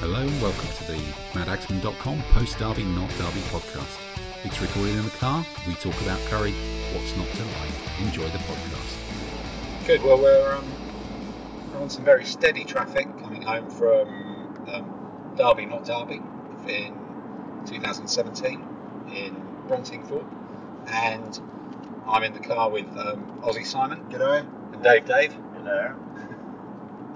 Hello and welcome to the MadAxeman.com post Derby Not Derby podcast. It's recorded in the car. We talk about Curry, what's not to like. Enjoy the podcast. Good. Well, we're, um, we're on some very steady traffic coming home from um, Derby, not Derby, in 2017 in Bruntingthorpe, and I'm in the car with um, Aussie Simon G'day. and Dave. Dave, Hello.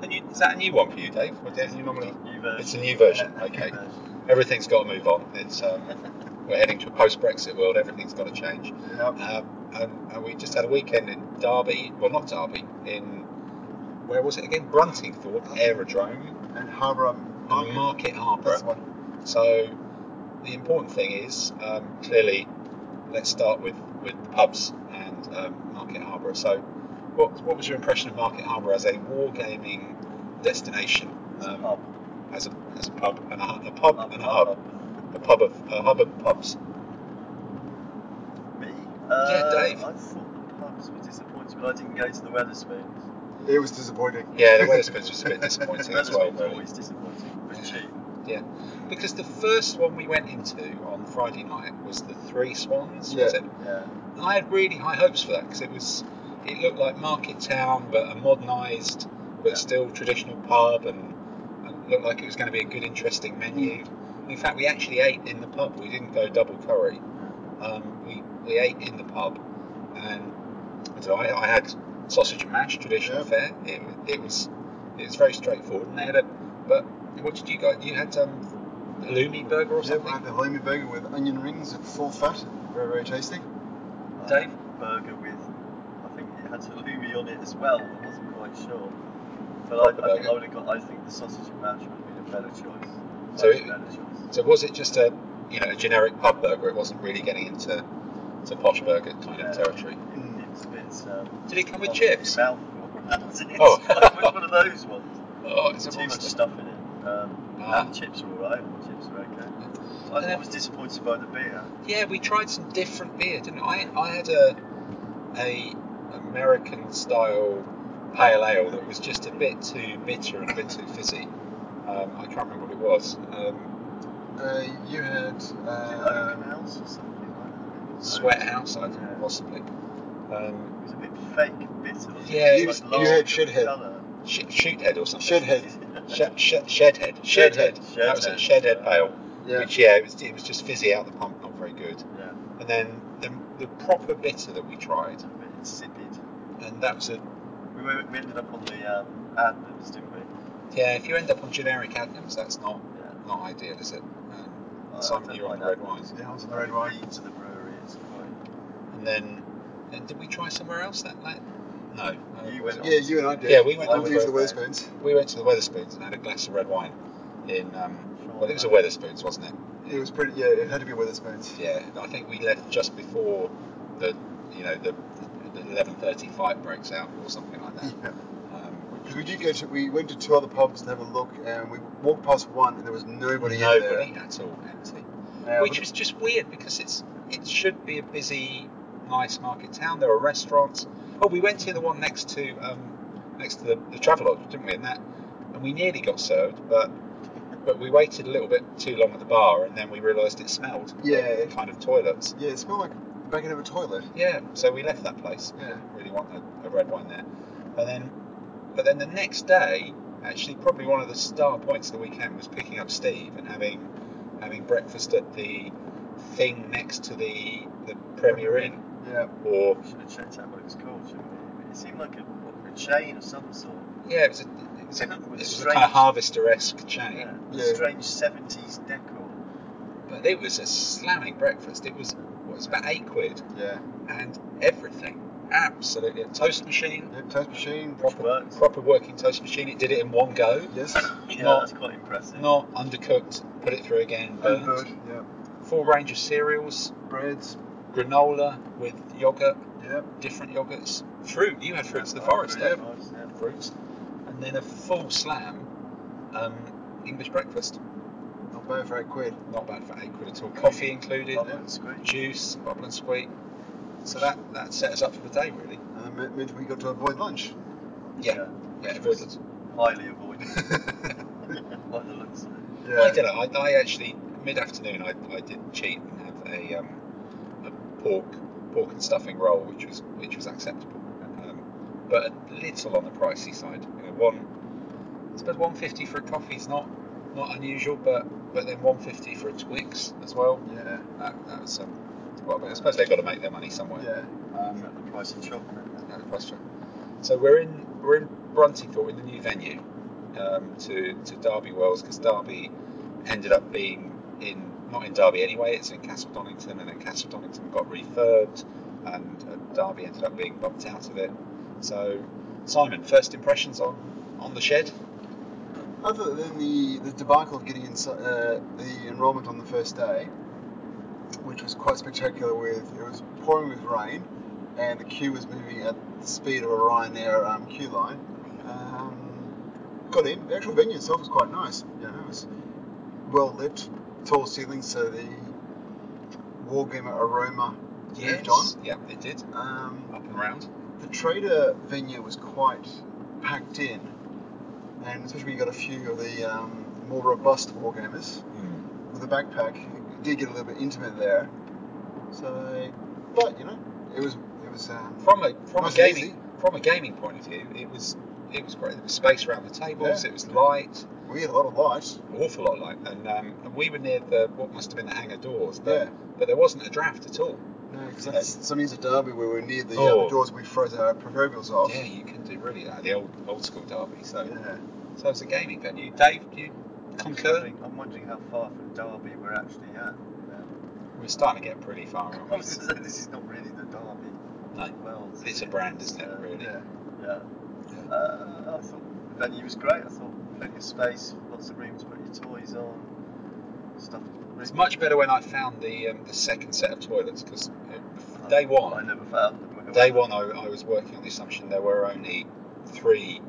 Can you, is that a new one for you, Dave? Or don't you normally? New version. It's a new version. Yeah, Okay. new version. Everything's got to move on. It's um, we're heading to a post-Brexit world. Everything's got to change. Yep. Um, and, and we just had a weekend in Derby, well, not Derby, in where was it again? Bruntingthorpe Aerodrome And Harbour Market. Market Harbour. That's the one. So the important thing is um, clearly, let's start with with the pubs and um, Market Harbour. So, what what was your impression of Market Harbour as a wargaming destination? Um, Pub. As a as a pub and a, a pub Pub, and a pub, hub, a pub of a hub of pubs. Me? Uh, Yeah, Dave. I thought the pubs were disappointing, but I didn't go to the Wetherspoons. It was disappointing. Yeah, the Wetherspoons was a bit disappointing as well. Really. always disappointing. It was Yeah. cheap. Yeah, because the first one we went into on Friday night was the Three Swans, was Yeah. it? Yeah. And I had really high hopes for that because it was, it looked like Market Town, but a modernised, but Yeah. still traditional pub, and, and looked like it was going to be a good, interesting menu. In fact, we actually ate in the pub. We didn't go double curry. Um, we we ate in the pub, and I, I, I had sausage and mash, traditional Yeah. fare. It, it was it was very straightforward, and they had a. But what did you got? You had um, halloumi burger or something? I had the halloumi burger with onion rings full fat. Very, very tasty. Dave? had Burger with, I had halloumi on it as well. I wasn't quite sure. But I, I think. I would have got. I think the sausage and mash would have been a better choice. So it- better choice. So was it just a you know a generic pub burger? It wasn't really getting into to posh burger kind Yeah. of territory. It a bit. Um, Did it come with chips? mouth. That was it. Oh. was one of those ones. Oh, it's a Too much stuff in it. Um, Ah. And chips are alright. Chips are okay. I, I was disappointed by the beer. Yeah, we tried some different beer, didn't we? I I had a a American style pale ale that was just a bit too bitter and a bit too fizzy. Um, I can't remember what it was. Um, Uh, you had uh, Oaken House or something like that? Sweat House, I think, possibly. Um, It was a bit fake bitter. Yeah, it? it was was- like you had colour. sh- Shoothead or something. Shedhead. Sh- sh- Shedhead. Shedhead. Shedhead. That was it. Shedhead. Shedhead pale. Yeah. Which yeah, it was it was just fizzy out the pump, not very good. Yeah, And then the, the proper bitter that we tried, insipid. And that was it. We, were, we ended up on the um, Adnams, didn't we? yeah. If you end up on generic Adnams, that's not Yeah. not ideal, is it? Um, I- I Simon, don't you're on the red wine, Yeah, I was on the red wine. Been to the brewery, it's quite. and then and did we try somewhere else that night? No. Uh, You went it- Yeah, you and I did. Yeah, we went- I we went to the both Wetherspoons. We went to the Wetherspoons and had a glass of red wine in um, Sure. well, it was a Wetherspoons, wasn't it? It was pretty. Yeah, it had to be Wetherspoons. Yeah, I think we left just before the you know the the eleven thirty fight breaks out or something like that. Yeah. Um, Because we did go to, we went to two other pubs to have a look, and we walked past one, and there was nobody, nobody in at all empty, there. Uh, which was just weird because it's it should be a busy, nice market town. There are restaurants. Oh, we went to the one next to um, next to the, the Travelodge, didn't we? And that, and we nearly got served, but but we waited a little bit too long at the bar, and then we realised it smelled. Yeah. kind of toilets. yeah, it smelled like back of a toilet. Yeah, so we left that place. Yeah. really want a, a red wine there. And then, but then the next day, actually, probably one of the star points of the weekend was picking up Steve and having having breakfast at the thing next to the the Premier Inn, Yeah. or should have checked out what it was called, shouldn't we? It seemed like a, a chain of some sort. yeah, it was a it was a, it was a kind of harvester-esque chain, Yeah, Yeah. strange 70s decor. but it was a slamming breakfast. It was was about eight quid Yeah. and everything. Absolutely, a toast machine, Yep, toast machine. proper, proper working toast machine. It did it in one go. Yes. Yeah, Not- that's quite impressive. not undercooked, put it through again, burnt. Yeah. Full range of cereals, Breads. granola with yogurt, Yep. different yogurts, fruit. You had fruits of the forest, fruit of Dave. the forest, yeah. Fruits, and then a full slam um, English breakfast. Not bad for eight quid. Not bad for eight quid at all. Coffee included, Bubble and squeeze. juice, bubble and squeak. So that that set us up for the day, really. And it meant- we got to avoid lunch. Yeah, yeah, which avoid it. highly avoided. by the looks of it. Yeah. I don't know. I, I actually mid afternoon I, I did cheat and have a, um, a pork pork and stuffing roll, which was which was acceptable, um, but a little on the pricey side. You know, one I suppose one fifty for a coffee is not not unusual, but but then one fifty for a Twix as well. Yeah. That, that was um, well, I suppose they've got to make their money somewhere. Yeah. Um, the price of chocolate? no question. So we're in we're in Bruntingthorpe in the new venue um, to to Derby Wells because Derby ended up being in not in Derby anyway. It's in Castle Donington, and then Castle Donington got refurbed, and uh, Derby ended up being bumped out of it. So Simon, first impressions on on the shed? Other than the, the debacle of getting uh, the enrolment on the first day, which was quite spectacular with it was pouring with rain and the queue was moving at the speed of a Ryanair um, queue line. Um, got in. The actual venue itself was quite nice. You know, it was well lit, tall ceilings, so the wargamer aroma moved on. Yeah, it did. Um, Up and round. the trader venue was quite packed in, and especially when you got a few of the um, more robust wargamers with a backpack, it did get a little bit intimate there. So, but you know, it was it was um, From a from a gaming easy. from a gaming point of view, it was it was great. There was space around the tables. Yeah. It was light. we had a lot of light. An awful lot like, and um, and we were near the what must have been the hangar doors, but Yeah. but there wasn't a draft at all. No, because that's some years at Derby where we were near the, uh, Oh. the doors. We froze our proverbials off. Yeah, you can do really uh, the old old school derby. So Yeah. so it's a gaming venue. Dave, do you I'm concur? wondering, I'm wondering how far from Derby we're actually at. We're starting to get pretty far, I aren't was we? going to say, this is not really the Derby. No. Well, It's a brand, isn't it? Uh, Really. Yeah. Yeah. Uh, I thought the venue was great. I thought plenty of space, lots of room to put your toys on, stuff. It's much better when I found the um, the second set of toilets because day one, I never found them. Day one, I, I was working on the assumption there were only three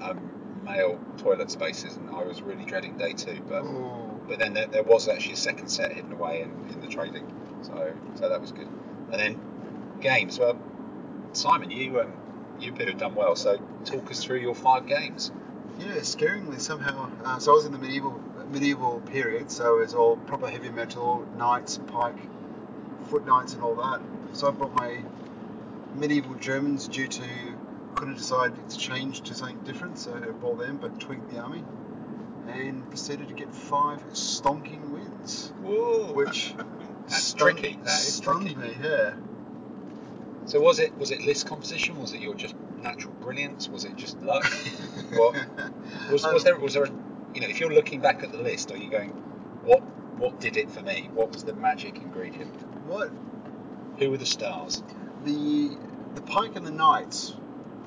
um, male toilet spaces, and I was really dreading day two. But Ooh. but then there, there was actually a second set hidden away in, in the trading, so so that was good. And then games. Well, Simon, you um, you appear to have done well. So talk us through your five games. Yeah, scaringly somehow. Uh, so I was in the medieval medieval period, so it was all proper heavy metal, knights, pike, foot knights, and all that. So I brought my medieval Germans due to couldn't decide to change to something different, so I brought them, but tweaked the army, and proceeded to get five stonking wins, Whoa! which That's stunned- tricky. That is tricky. me. Yeah. So was it was it list competition? Was it your just natural brilliance? Was it just luck? what was, was Um, there was there a, you know if you're looking back at the list, are you going what what did it for me? What was the magic ingredient? What Who were the stars? the the pike and the knights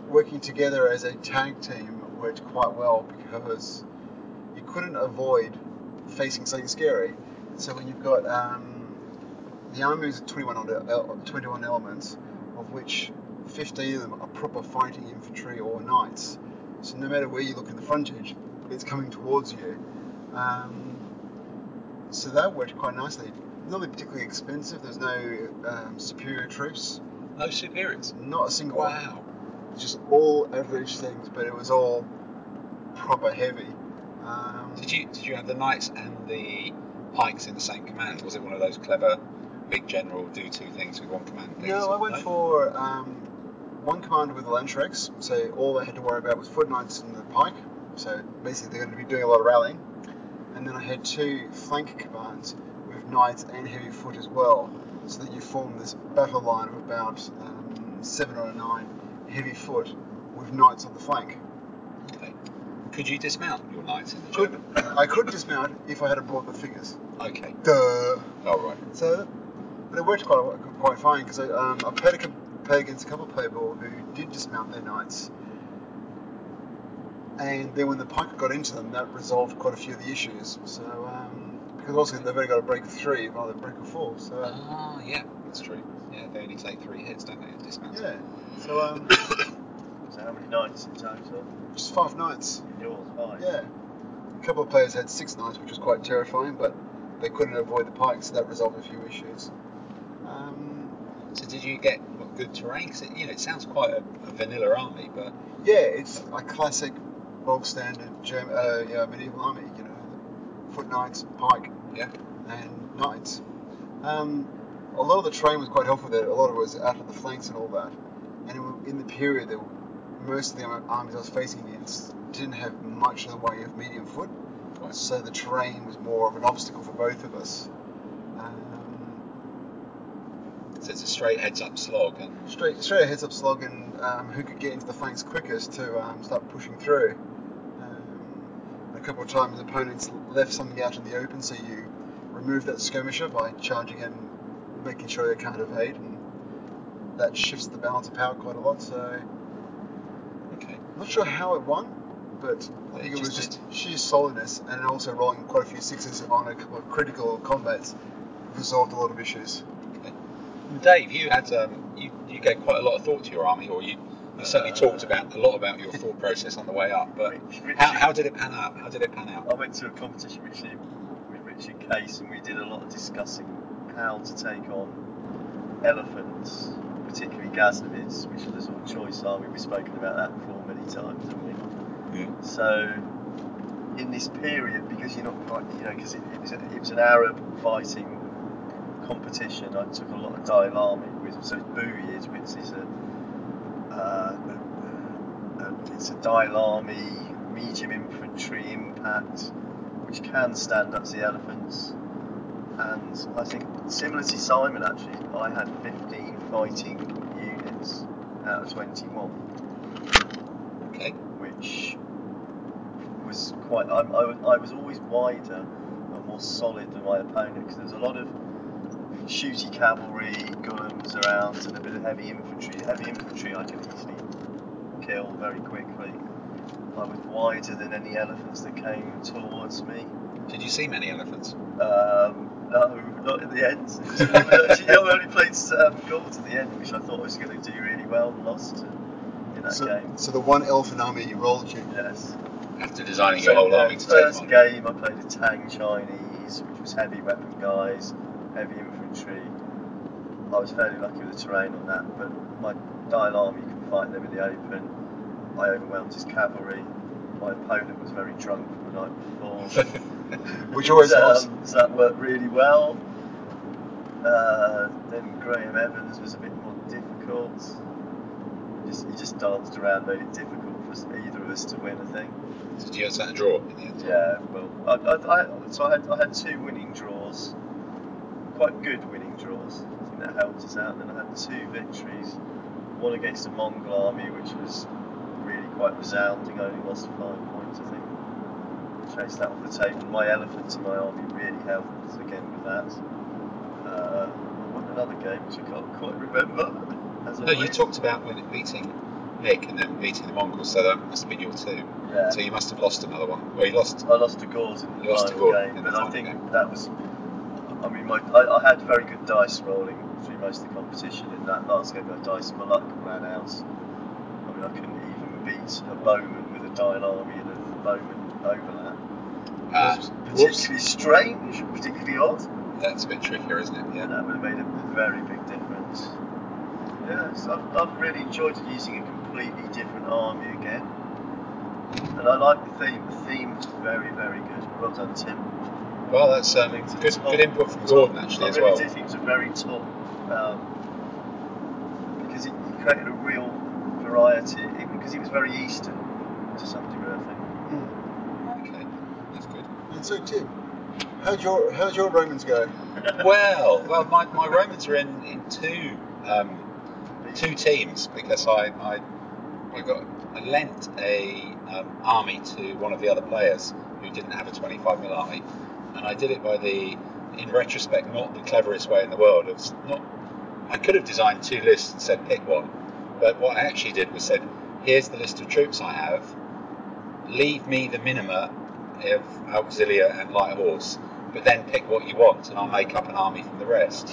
working together as a tag team worked quite well because you couldn't avoid facing something scary. So when you've got um, the army is 21, on- el- 21 elements, of which 15 of them are proper fighting infantry or knights. So no matter where you look in the frontage, it's coming towards you. Um, so that worked quite nicely. Not particularly expensive. There's no um, superior troops. No superiors. Not a single one. Wow. Just all average things, but it was all proper heavy. Um, Did you did you have the knights and the pikes in the same command? Was it one of those clever big general do two things with one command things? No, I went No? for um, one commander with the Landsknechts, so all they had to worry about was foot knights and the pike. So basically, they're going to be doing a lot of rallying. And then I had two flank commands with knights and heavy foot as well, so that you form this battle line of about um, seven or nine heavy foot with knights on the flank. Okay. Could you dismount your knights in the Could I could dismount if I had brought the figures. Okay. Duh. All right. So, but it worked quite quite fine because I, um, I played, a, played against a couple of people who did dismount their knights, and then when the pike got into them, that resolved quite a few of the issues. So, um, because also they've only got a break of three rather than break of four. So, Ah, yeah, that's true. Yeah, they only take three hits, don't they? at Dismount. yeah. So, um, So how many knights in total? just five knights. Yours, five. Yeah. A couple of players had six knights, which was quite terrifying, but they couldn't avoid the pike, so that resolved a few issues. Um, So did you get what, good terrain? 'Cause it, you know, it sounds quite a, a vanilla army, but Yeah, it's a classic, bog standard German, uh, yeah, medieval army. You know, foot knights, pike, Yeah. and knights. Um, a lot of the terrain was quite helpful there. A lot of it was out of the flanks and all that. And in- in the period, most of the armies I was facing against didn't have much in the way of medium foot, Right. so the terrain was more of an obstacle for both of us. Um, So it's a straight heads up slog, and straight, straight heads up slog and um, who could get into the flanks quickest to um, start pushing through. A couple of times opponents left something out in the open, so you remove that skirmisher by charging and making sure they can't evade, and that shifts the balance of power quite a lot. So okay. I'm not sure how it won, but I think it was just just sheer solidness and also rolling quite a few sixes on a couple of critical combats resolved a lot of issues. Okay. Dave, you had um, you, you gave quite a lot of thought to your army, or you, you certainly talked about a lot about your thought process on the way up. But how, how did it pan out? How did it pan out? I went to a competition with Richard, with Richard Case and we did a lot of discussing how to take on elephants, particularly Ghaznavids, which are the sort of choice army. We've spoken about that before many times, haven't we? Mm. So, in this period, because you're not quite, you know, because it, it, was a, it was an Arab fighting competition, I took a lot of Daylami with, so it's Buyid, which is a, uh, a, it's a Dalai Army, medium infantry impact, which can stand up to the elephants. And I think, similar to Simon actually, I had 15 fighting units out of 21 Okay. which was quite. I, I, was- I was always wider and more solid than my opponent because there's a lot of shooty cavalry, guns around, and a bit of heavy infantry. Heavy infantry I could easily kill very quickly. I was wider than any elephants that came towards me. Did you see many elephants? Um, no, not in the end. Actually, I only played um, gold at the end, which I thought I was going to do really well and lost in that So, game. so the one elephant army you rolled you. Yes. After designing So, your whole yeah, army to first take on. game I played a Tang Chinese, which was heavy weapon guys, heavy infantry. I was fairly lucky with the terrain on that, but my Dalai army can fight them in the open. I overwhelmed his cavalry. My opponent was very drunk from the night before. Which always helps. um, so that worked really well. Uh, then Graham Evans was a bit more difficult. Just, he just danced around, made it difficult for us- either of us to win, I think. Did you have that draw in the end? Yeah, well, I, I, I, so I had, I had two winning draws, quite good winning draws. I think that helped us out. And then I had two victories, one against the Mongol army, which was really quite resounding. I only lost five points, I think. Chased that off the table. My elephants in my army really helped again with that. Uh, I won another game, which I can't quite remember. No, you talked about when beating Nick and then beating the Mongols, so that must have been your two. Yeah. So you must have lost another one. Well, you lost. I lost to Gauls in the You lost final game, but I think game. that was. I mean, my, I, I had very good dice rolling through most of the competition. In that last game, my dice, my luck ran out. I mean, I couldn't even beat a bowman with a Dine army and a bowman overlap. Uh, was whoops. particularly strange, particularly odd. That's a bit trickier, isn't it? Yeah. that would have made a very big difference. Yeah, so I've, I've really enjoyed using a completely different army again. And I like the theme. The theme was very, very good. Well done, Tim. Well, that's um, It's a good, top- good input from top- Gordon actually I as really well. do think it's a very top um, because it, it created a real variety. It, because it was very Eastern to some degree, I think. Hmm. Okay, that's good. And so, Tim, how'd your how'd your Romans go? Well, well, my, my Romans are in in two um, two teams because I I, I got I lent a um, army to one of the other players who didn't have a 25 mil army, and I did it by the in retrospect not the cleverest way in the world. It's not. I could have designed two lists and said pick one, but what I actually did was said, here's the list of troops I have. Leave me the minima of auxilia and light horse, but then pick what you want, and I'll make up an army from the rest.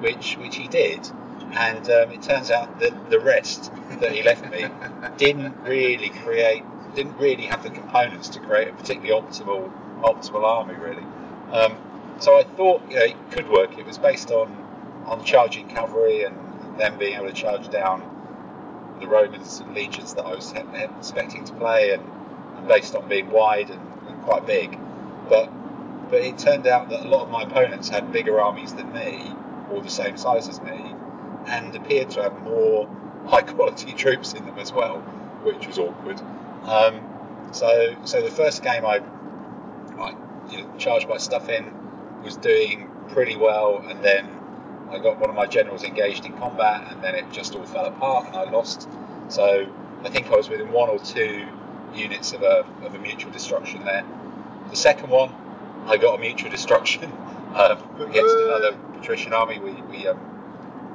Which which he did, and um, it turns out that the rest that he left me didn't really create, didn't really have the components to create a particularly optimal optimal army really. Um, so I thought you know, it could work. It was based on on charging cavalry and them being able to charge down the Romans and legions that I was expecting to play, and, and based on being wide and, and quite big. But but it turned out that a lot of my opponents had bigger armies than me, or the same size as me, and appeared to have more high quality troops in them as well, which was awkward. Um, so, so the first game I, I you know, charged my stuff in, was doing pretty well, and then I got one of my generals engaged in combat, and then it just all fell apart, and I lost. So I think I was within one or two units of a, of a mutual destruction there. The second one, I got a mutual destruction um, against another patrician army. We, we um,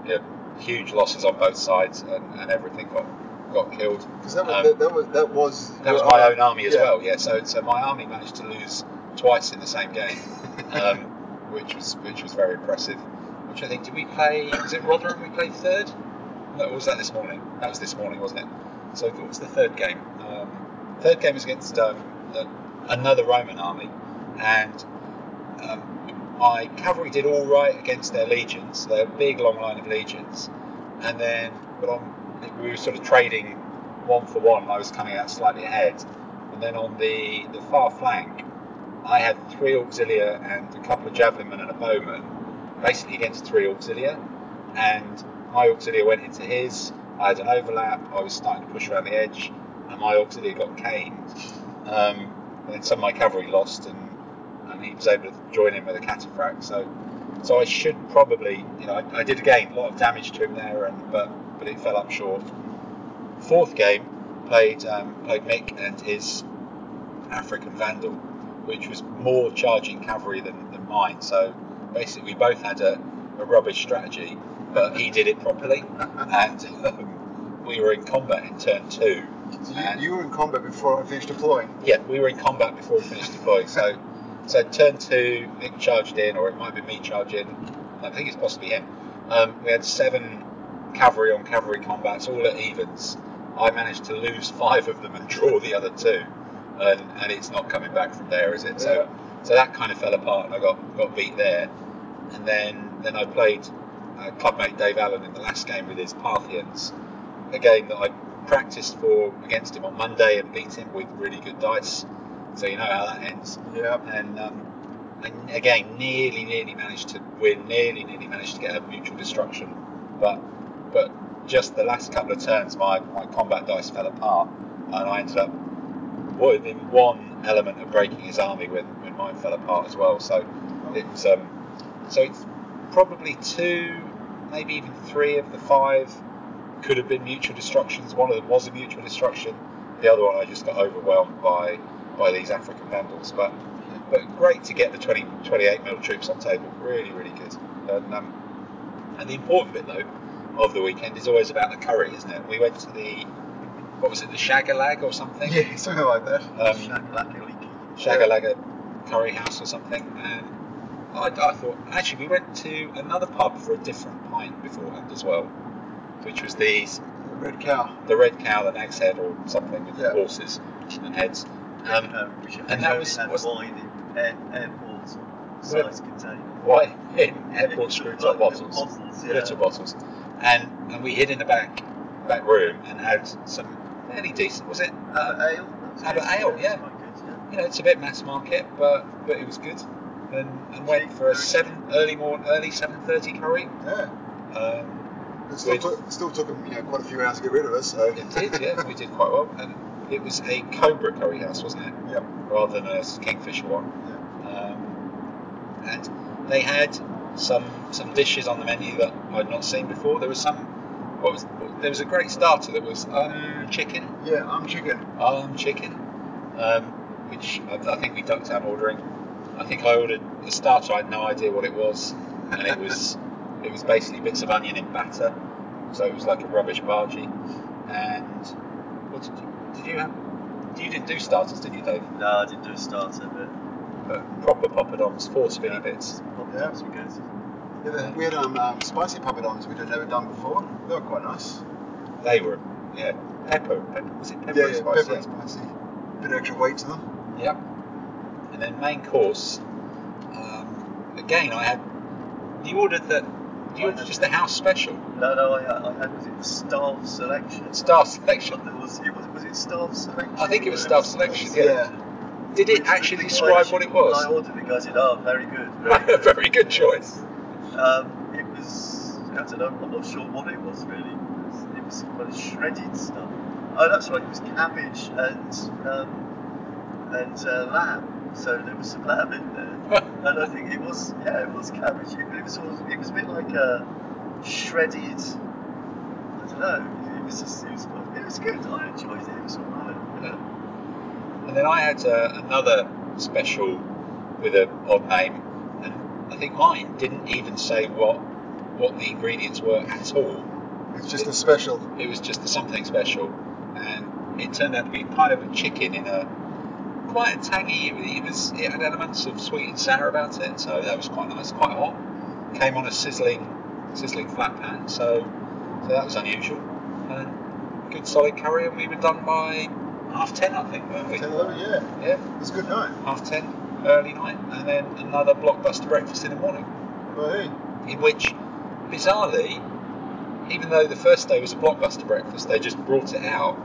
you know, huge losses on both sides, and, and everything got got killed. Because that, was Um, that, that was that was That was my own army as Yeah. well, yeah. So, so my army managed to lose twice in the same game, um, which was which was very impressive. Which I think did we play? Was it Rotherham we played third? No, was that this morning? That was this morning, wasn't it? So it was the third game? Um, third game was against um, the, another Roman army, and um, my cavalry did all right against their legions. They're a big long line of legions, and then but on we were sort of trading one for one. I was coming out slightly ahead, and then on the the far flank, I had three auxilia and a couple of javelinmen and a bowman, basically against three auxilia, and my auxilia went into his. I had an overlap. I was starting to push around the edge, and my auxilia got caned. Um, and then some of my cavalry lost, and and he was able to join in with a cataphract. So, so I should probably, you know, I, I did again a lot of damage to him there, and but but it fell up short. Fourth game played um, played Mick and his African Vandal, which was more charging cavalry than, than mine. So basically, we both had a, a rubbish strategy, but he did it properly, and um, we were in combat in turn two. So you, you were in combat before I finished deploying. yeah, we were in combat before we finished deploying. So, so turn two, Nick charged in, or it might be me charging. I think it's possibly him. Um, we had seven cavalry on cavalry combats, all at evens. I managed to lose five of them and draw the other two, and, and it's not coming back from there, is it? So, so that kind of fell apart, and I got got beat there. And then then I played uh, clubmate Dave Allen in the last game with his Parthians, a game that I practiced for against him on Monday and beat him with really good dice. So you know how that ends. Yeah. And um, and again, nearly, nearly managed to win. Nearly, nearly managed to get a mutual destruction. But but just the last couple of turns, my, my combat dice fell apart, and I ended up within one element of breaking his army when, when mine fell apart as well. So it was um, so it's probably two, maybe even three of the five could have been mutual destructions. One of them was a mutual destruction. The other one I just got overwhelmed by by these African vandals. But but great to get the 20, 28 mil troops on table. Really, really good. And um, and the important bit though of the weekend is always about the curry, isn't it? We went to the what was it, the Shagalag or something? Yeah, something like that. Um, Shakalaka-leaky. Shagalaga Curry House or something, and I, I thought actually we went to another pub for a different pint beforehand as well, which was the Red cow. the Red Cow, the Nag's Head, or something with Yeah. horses and heads. Um, Um, and that was- had was- wine in air, airport size container. why in airport screw top Like bottles, bottles, yeah. little bottles, and and we hid in the back back room and had some fairly decent. Was it? Uh, ale. that was Abbot good. ale, yeah. good, yeah. you know, it's a bit mass market, but but it was good. And, and went for a seven early morning, early seven thirty curry. Yeah. Um, It still took, still took them, you know, quite a few hours to get rid of us. So. It did, yeah. we did quite well. And it was a Cobra curry house, wasn't it? Yep. Rather than a Kingfisher one. Um, and they had some some dishes on the menu that I'd not seen before. There was some. What was there was a great starter that was um chicken, Yeah, I'm chicken. um chicken, um, which I, I think we ducked out ordering. I think I ordered the starter. I had no idea what it was, and it was it was basically bits of onion in batter. So it was like a rubbish bhaji. And what did you, did you have? You didn't do starters, did you, Dave? No, I didn't do a starter, but But proper poppadoms, four spinny bits. Yeah. poppadoms were good. Yeah, we had um, um, spicy poppadoms we'd never done before. They were quite nice. They were, yeah, pepper. pepper was it pepper yeah, and yeah, spicy? pepper and spicy. Bit of extra weight to them. Yep. And then main course. Um, again, I had. You ordered that. You ordered just the house special. No, no, I, I had was it staff selection? Staff selection. There was it was was it staff selection? I think it was staff selection, yeah. Did it Which- actually which- describe what it was? I ordered it. I said, "Oh, very good." Very good. Very good choice. Um, it was, I don't know, I'm not sure what it was really. It was, it was kind of shredded stuff. Oh, that's right, it was cabbage and um, and uh, lamb. So there was some lamb in there. and I think it was, yeah, it was cabbage. It, it was, it was a bit like a shredded, I don't know, it was just, it was, it was good. I enjoyed it. It was alright. Yeah. And then I had uh, another special with an odd name, I think mine didn't even say what what the ingredients were at all. It's just a special. It was just something special, and it turned out to be kind of a chicken in a quite a tangy. It was it had elements of sweet and sour about it, so that was quite nice, quite hot. Came on a sizzling sizzling flat pan, so so that was unusual. And good solid curry, and we were done by half ten, I think, weren't we? 10, 11, yeah. Yeah, It's a good night. half ten, early night, and then another blockbuster breakfast in the morning. Well, hey, In which, bizarrely, even though the first day was a blockbuster breakfast, they just brought it out,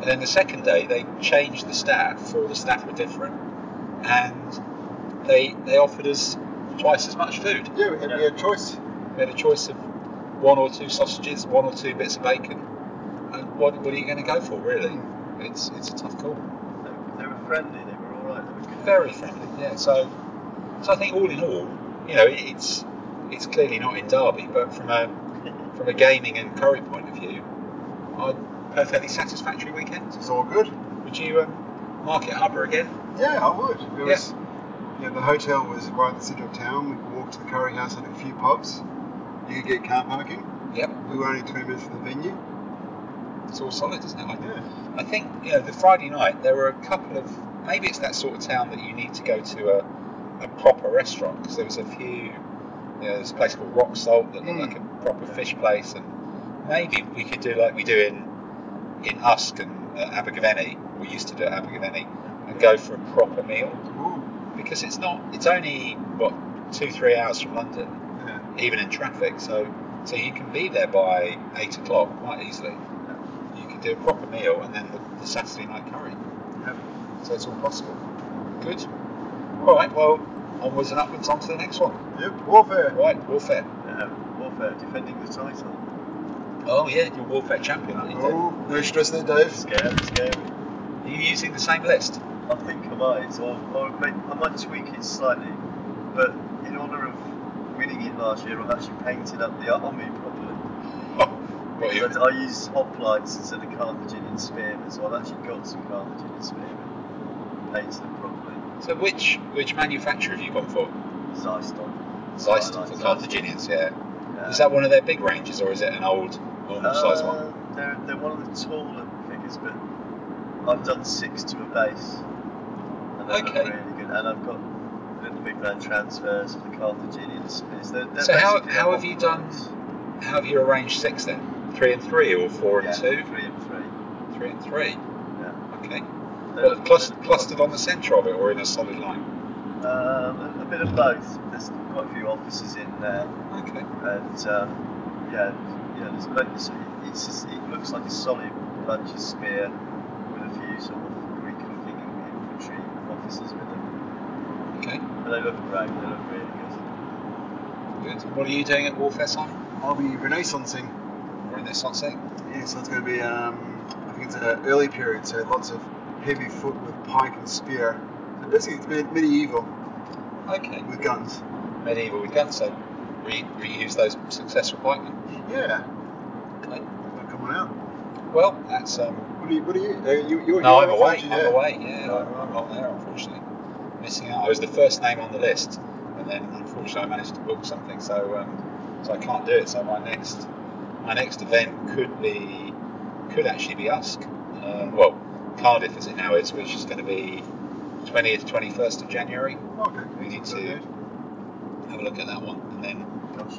and then the second day they changed the staff, four of the staff were different, and they they offered us twice as much food. yeah, we had, we had choice. We had a choice of one or two sausages, one or two bits of bacon, and what, what are you going to go for, really? Hmm. It's it's a tough call. They, they were friendly, they were alright. They were good. very friendly. Yeah. So, so I think all in all, you know, it's it's clearly not in Derby, but from a from a gaming and curry point of view, a perfectly satisfactory weekend. It's all good. Would you um, Market Harbour again? Yeah, I would. It was, you know, the hotel was right in the centre of town. We could walk to the curry house and a few pubs. You could get car parking. Yep. We were only 20 minutes from the venue. It's all solid, isn't it? I, Yeah. I think you know the Friday night there were a couple of maybe it's that sort of town that you need to go to a, a proper restaurant because there was a few. You know, there's a place called Rock Salt that looked Mm. like a proper fish place, and maybe we could do like we do in in Usk and uh, Abergavenny. We used to do at Abergavenny and go for a proper meal Ooh. because it's not. It's only what two three hours from London, Yeah. even in traffic. So so you can be there by eight o'clock quite easily. You can do a proper meal and then the, the Saturday night curry. So it's all possible. Good. All right. Well, onwards and upwards on to the next one. Yep. Warfare. Right, warfare. Yeah, Warfare defending the title. Oh yeah, you're warfare champion, aren't you? Dave? Oh, no stress there, Dave. Scary, scary. Are you using the same list? I think I might, or, or I might tweak it slightly. But in honour of winning it last year, I've actually painted up the army properly. Oh, what are you? Because I use hoplites instead of Carthaginian spearmen, so I've actually got some Carthaginian spearmen. Them properly. So which which manufacturer have you gone for? Xyston. Xyston for Carthaginians, yeah. Yeah. Is that one of their big ranges or is it an old normal size one? Uh, They're, they're one of the taller figures, but I've done six to a base. And Okay. really good. And I've got little big man transfers for the Carthaginian spears. They're, they're So how- how have you done- How have you arranged six then? Three and three or four and two? Three and three. Three and three. Yeah. Okay. They What, look- clustered, clustered on the centre of it or in a solid line? Um, a, a bit of both. There's quite a few officers in there, Okay. and um, yeah, yeah. There's plenty. So it- it's just, it looks like a solid bunch of spear with a few sort of Greek-looking infantry officers with them. Okay. But they look great. They look really good. Good. What are you doing at Warfare, Simon? I'll be renaissancing. Renaissancing. Yeah, so it's going to be, um, I think it's an early period, so lots of heavy foot with pike and spear. So basically, it's me- medieval Okay. with guns. Medieval with guns, so re- reuse those successful pikemen. Yeah, Okay. come on out. Well, that's um. What are you? What are you? Uh, you you're, No, I'm away. I'm away. Yeah, I'm, I'm not there, unfortunately. Missing out. I was the first name on the list, and then unfortunately I managed to book something, so um, so I can't do it. So my next my next event could be could actually be Usk. Um, well, Cardiff as it now is, which is going to be 20th, 21st of January. Okay. We need to have a look at that one, and then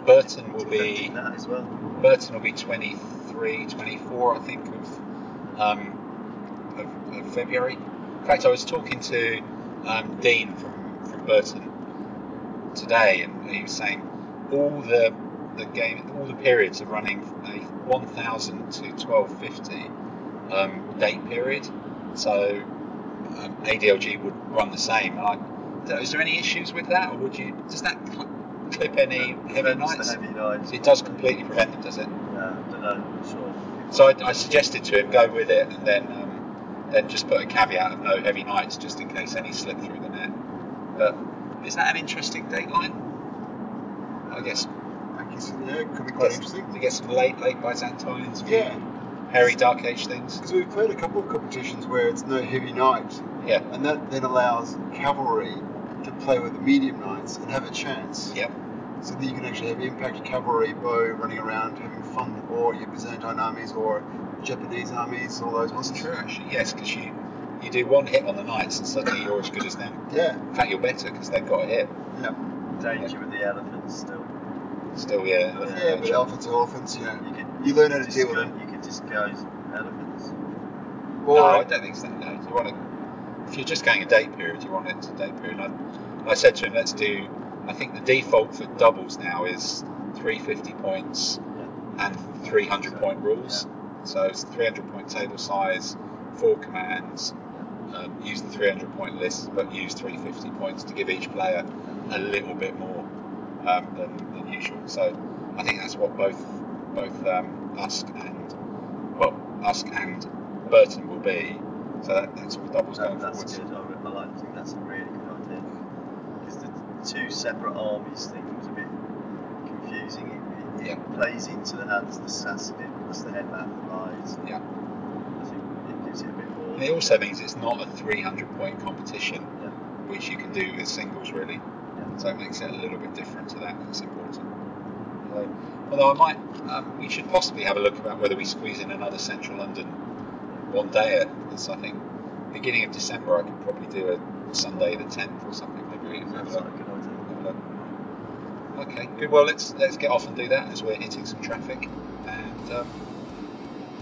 Burton will be well. Burton will be 23, 24, I think, of, um, of, of February. In fact, I was talking to um, Dean from, from Burton today, and he was saying all the the game, all the periods are running from a 1000 to 1250 um, date period. So um, ADLG would run the same. I, is there any issues with that, or would you? Does that cl- clip any heavy Prevents knights? Heavy knights. It does completely prevent them, does it? Yeah, I don't know. Sure. So I, I suggested to him go with it, and then um, then just put a caveat of no heavy knights, just in case any slip through the net. But is that an interesting dateline? I guess I guess yeah, it could be quite Yes. interesting. to get some late late Byzantines, a few Yeah, hairy Dark Age things. because we've played a couple of competitions where it's no heavy knight, Yeah, and that then allows cavalry to play with the medium knights and have a chance. yep, So that you can actually have impact cavalry bow running around having fun, or your Byzantine armies, or Japanese armies, all those that's ones. true actually. Yes, because you you do one hit on the knights, and suddenly you're as good as them. Yeah, In fact, you're better because they've got a hit. yeah, Danger with the elephants still. Still, yeah. yeah. But elephants are elephants, you know. You could You learn how to deal with them. You could disguise elephants. Or no, I don't think so. No, you want to. If you're just going a date period, you want it to date period. I, I said to him, let's do. I think the default for doubles now is 350 points Yeah. and 300 point rules. So it's 300 point table size, four commands. Um, use the 300 point list, but use 350 points to give each player a little bit more um, than, than usual. So I think that's what both both um, Usk and well Usk and Burton will be. So that, that's all doubles That, that's forwards. good. I, I like. I think that's a really good idea. Because the two separate armies thing was a bit confusing. It, it, Yeah. it plays into the hands of the Sassanid plus the headbath lies. Yeah. I think it gives it a bit more. And it also means it's not a 300 point competition, Yeah. which you can do with singles really. Yeah. So it makes it a little bit different to that. That's important. So, although I might, um, we should possibly have a look about whether we squeeze in another Central London one day. Because I think beginning of December I could probably do a Sunday the 10th or something. Maybe we can have a look. good idea. Have a look. Okay, good. Well, let's let's get off and do that as we're hitting some traffic, and um,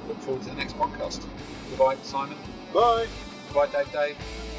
look forward to the next podcast. Goodbye, Simon. bye. Goodbye, Dave. Dave. Ciao.